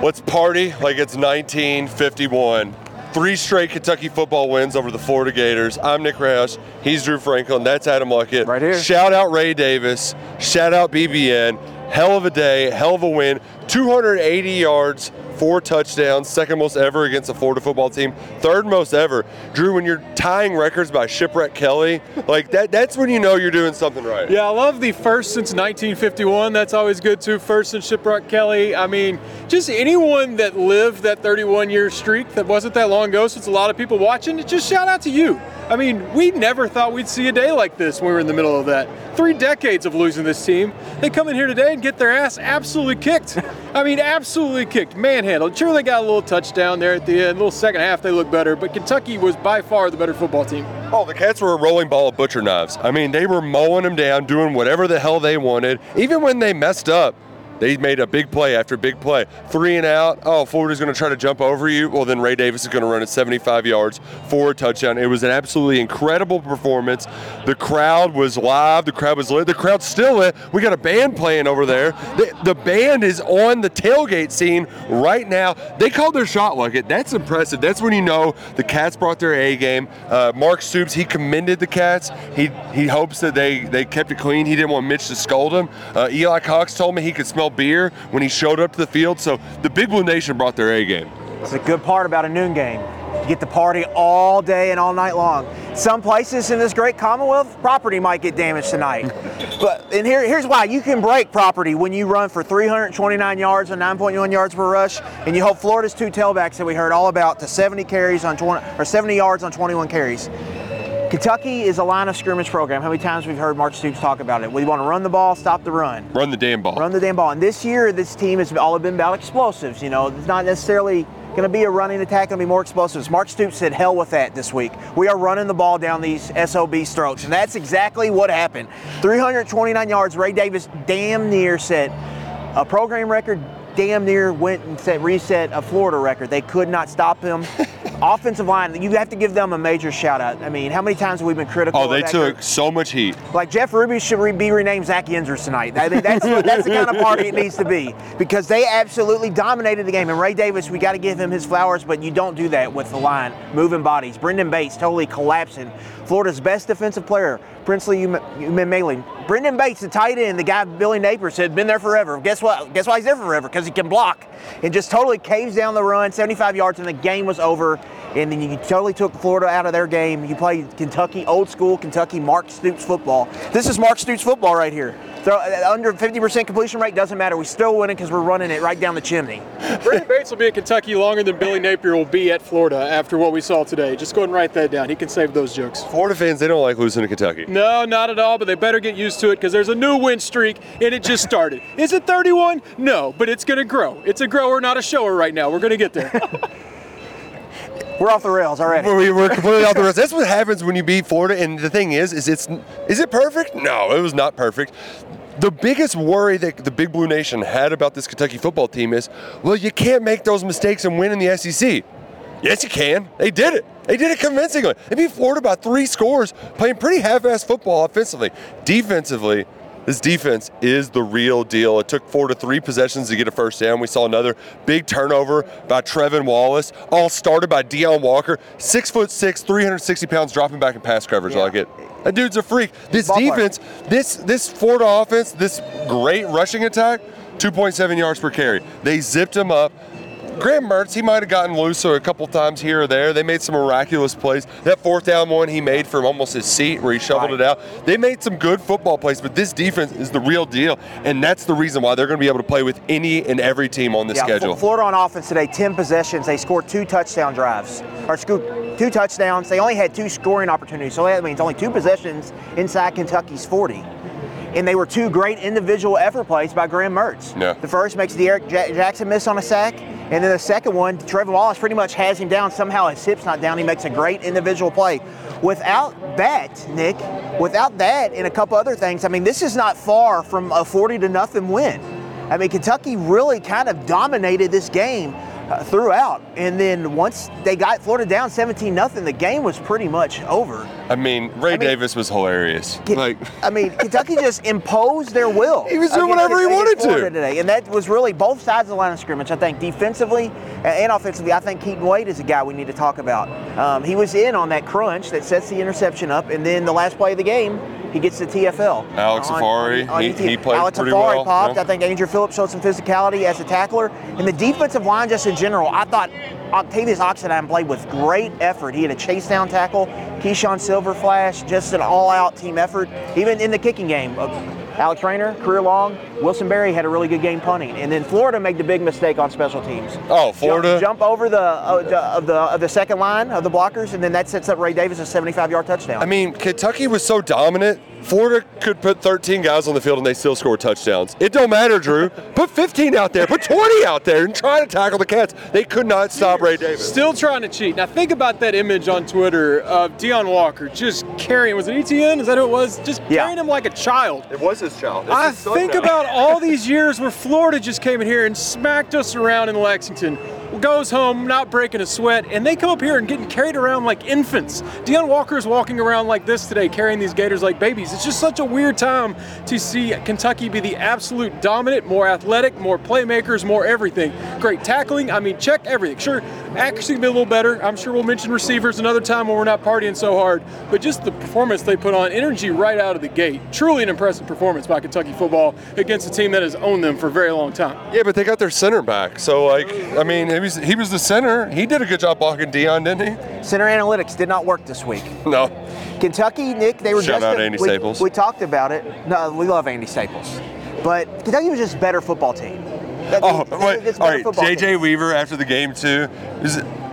Let's party like it's 1951. Three straight Kentucky football wins over the Florida Gators. I'm Nick Roush. He's Drew Franklin. That's Adam Luckett. Right here. Shout out Ray Davis. Shout out BBN. Hell of a day. Hell of a win. 280 yards, four touchdowns, second most ever against a Florida football team, third most ever. Drew, when you're tying records by Shipwreck Kelly, like that, that's when you know you're doing something right. Yeah, I love the first since 1951. That's always good too. First and Shipwreck Kelly. I mean, just anyone that lived that 31 year streak that wasn't that long ago, since a lot of people watching, just shout out to you. I mean, we never thought we'd see a day like this when we were in the middle of that. Three decades of losing this team. They come in here today and get their ass absolutely kicked. I mean, absolutely kicked, manhandled. Sure, they got a little touchdown there at the end. A little second half, they looked better, but Kentucky was by far the better football team. Oh, the Cats were a rolling ball of butcher knives. I mean, they were mowing them down, doing whatever the hell they wanted. Even when they messed up, they made a big play after big play. Three and out. Oh, Florida's going to try to jump over you. Well, then Ray Davis is going to run at 75 yards for a touchdown. It was an absolutely incredible performance. The crowd was live. The crowd was lit. The crowd's still lit. We got a band playing over there. The, the band is on the tailgate scene right now. They called their shot like it. That's impressive. That's when you know the Cats brought their A game. Uh, Mark Stoops, he commended the Cats. He he hopes that they, they kept it clean. He didn't want Mitch to scold him. Uh, Eli Cox told me he could smell beer when he showed up to the field. So the Big Blue Nation brought their A game. It's a good part about a noon game. You get to party all day and all night long. Some places in this great Commonwealth, property might get damaged tonight. but and here, here's why: you can break property when you run for 329 yards and 9.1 yards per rush, and you hold Florida's two tailbacks that we heard all about to 70 carries on 20 or 70 yards on 21 carries. Kentucky is a line of scrimmage program. How many times we've heard Mark Stoops talk about it? We want to run the ball, stop the run. Run the damn ball. Run the damn ball. And this year, this team has all been about explosives. You know, it's not necessarily going to be a running attack, going to be more explosives. Mark Stoops said, hell with that this week. We are running the ball down these SOB strokes. And that's exactly what happened. 329 yards. Ray Davis damn near set a program record, damn near went and set, reset a Florida record. They could not stop him. Offensive line, you have to give them a major shout out. I mean, how many times have we been critical? Oh, they took group? so much heat. Like Jeff Ruby should be renamed Zach Yenser's tonight. That's, that's the kind of party it needs to be because they absolutely dominated the game. And Ray Davis, we got to give him his flowers, but you don't do that with the line moving bodies. Brenden Bates totally collapsing. Florida's best defensive player, Princely Umanmielen. Brenden Bates, the tight end, the guy Billy Napier said been there forever. Guess what? Guess why he's there forever? Because he can block and just totally caves down the run, 75 yards, and the game was over. And then you totally took Florida out of their game. You played Kentucky, old school Kentucky Mark Stoops football. This is Mark Stoops football right here. So uh, under 50% completion rate doesn't matter. We still winning because we're running it right down the chimney. Brenden Bates will be at Kentucky longer than Billy Napier will be at Florida after what we saw today. Just go ahead and write that down. He can save those jokes. Florida fans, they don't like losing to Kentucky. No, not at all, but they better get used to it because there's a new win streak and it just started. Is it 31? No, but it's going to grow. It's a grower, not a shower right now. We're going to get there. We're off the rails already. We were completely off the rails. That's what happens when you beat Florida. And the thing is, is it's is it perfect? No, it was not perfect. The biggest worry that the Big Blue Nation had about this Kentucky football team is, well, you can't make those mistakes and win in the SEC. Yes, you can. They did it. They did it convincingly. They beat Florida by three scores, playing pretty half-assed football offensively. Defensively, this defense is the real deal. It took four to three possessions to get a first down. We saw another big turnover by Trevin Wallace, all started by Deone Walker, six foot six, 360 pounds, dropping back in pass coverage Yeah. like it. That dude's a freak. This Ballpark. defense, this this Florida offense, this great rushing attack, 2.7 yards per carry. They zipped him up. Graham Mertz, he might have gotten loose a couple times here or there. They made some miraculous plays. That fourth down one he made from almost his seat where he shoveled Right. it out. They made some good football plays, but this defense is the real deal, and that's the reason why they're going to be able to play with any and every team on this Yeah, schedule. Florida on offense today, 10 possessions. They scored two touchdown drives, or scored two touchdowns. They only had two scoring opportunities, so that means only two possessions inside Kentucky's 40. And they were two great individual effort plays by Graham Mertz. Yeah. The first makes D'Eryk Ja- Jackson miss on a sack, and then the second one, Trevor Wallace pretty much has him down. Somehow his hip's not down. He makes a great individual play. Without that, Nick, without that and a couple other things, I mean, this is not far from a 40 to nothing win. I mean, Kentucky really kind of dominated this game throughout, and then once they got Florida down 17 nothing, the game was pretty much over. I mean, Ray I mean- Davis was hilarious. Ken- Like, I mean, Kentucky just imposed their will. He was doing whatever he against wanted to. Today, and that was really both sides of the line of scrimmage. I think defensively and offensively, I think Keaton Wade is a guy we need to talk about. Um, he was in on that crunch that sets the interception up, and then the last play of the game, he gets the TFL. Alex On- Afari, on he- he played Alex pretty Afari well, popped. yeah. I think Andru Phillips showed some physicality as a tackler, and the defensive line just in general. I thought Octavius Oxendine played with great effort. He had a chase down tackle. Keeshawn Silver flash, just an all-out team effort. Even in the kicking game, uh, Alex Rayner, career long. Wilson Berry had a really good game punting, and then Florida made the big mistake on special teams. oh, Florida. Jump, jump over the, uh, the of the of the second line of the blockers, and then that sets up Ray Davis a 75-yard touchdown. I mean, Kentucky was so dominant. Florida could put 13 guys on the field and they still score touchdowns. It don't matter, Drew. Put 15 out there, put 20 out there, and try to tackle the Cats. They could not stop Ray Davis. Still trying to cheat. Now think about that image on Twitter of Deone Walker just carrying. Was it ETN? Is that who it was? Just Yeah. carrying him like a child. It was his child. I think about all these years where Florida just came in here and smacked us around in Lexington. Goes home, not breaking a sweat, and they come up here and getting carried around like infants. Deone Walker is walking around like this today, carrying these Gators like babies. It's just such a weird time to see Kentucky be the absolute dominant, more athletic, more playmakers, more everything. Great tackling. I mean, check everything. Sure, accuracy can be a little better. I'm sure we'll mention receivers another time when we're not partying so hard. But just the performance they put on, energy right out of the gate. Truly an impressive performance by Kentucky football against a team that has owned them for a very long time. Yeah, but they got their center back. So, like, I mean, he was, he was the center. He did a good job blocking Deone, didn't he? Center analytics did not work this week. No. Kentucky, Nick, they were Shout just out a- Andy we, Staples. We talked about it. No, we love Andy Staples, but Kentucky was just a better football team. That- Oh, they wait. All right. JJ team. Weaver after the game too.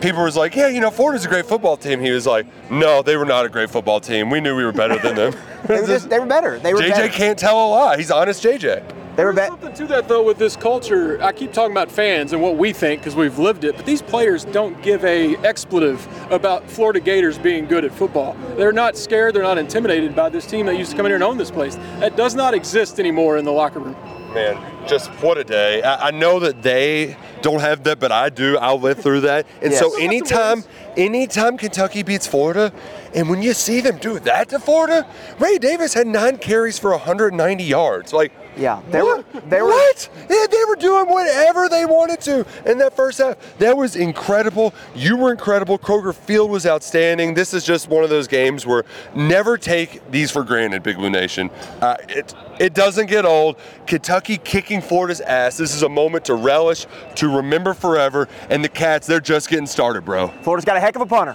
People was like, yeah, you know, Florida's a great football team. He was like, no, they were not a great football team. We knew we were better than them. They were just they were better. They were JJ better. can't tell a lie. He's honest, JJ. They were There's better. something to that though with this culture. I keep talking about fans and what we think because we've lived it, but these players don't give a expletive about Florida Gators being good at football. They're not scared. They're not intimidated by this team that used to come in here and own this place. That does not exist anymore in the locker room. Man, just what a day. I, I know that they don't have that, but I do. I'll live through that. And Yes. so anytime, anytime Kentucky beats Florida, and when you see them do that to Florida, Ray Davis had nine carries for 190 yards. Like, Yeah, they what? were- they were- what? Yeah, they were doing whatever they wanted to in that first half. That was incredible. You were incredible. Kroger Field was outstanding. This is just one of those games where never take these for granted, Big Blue Nation. Uh, it it doesn't get old. Kentucky kicking Florida's ass. This is a moment to relish, to remember forever. And the Cats, they're just getting started, bro. Florida's got a heck of a punter.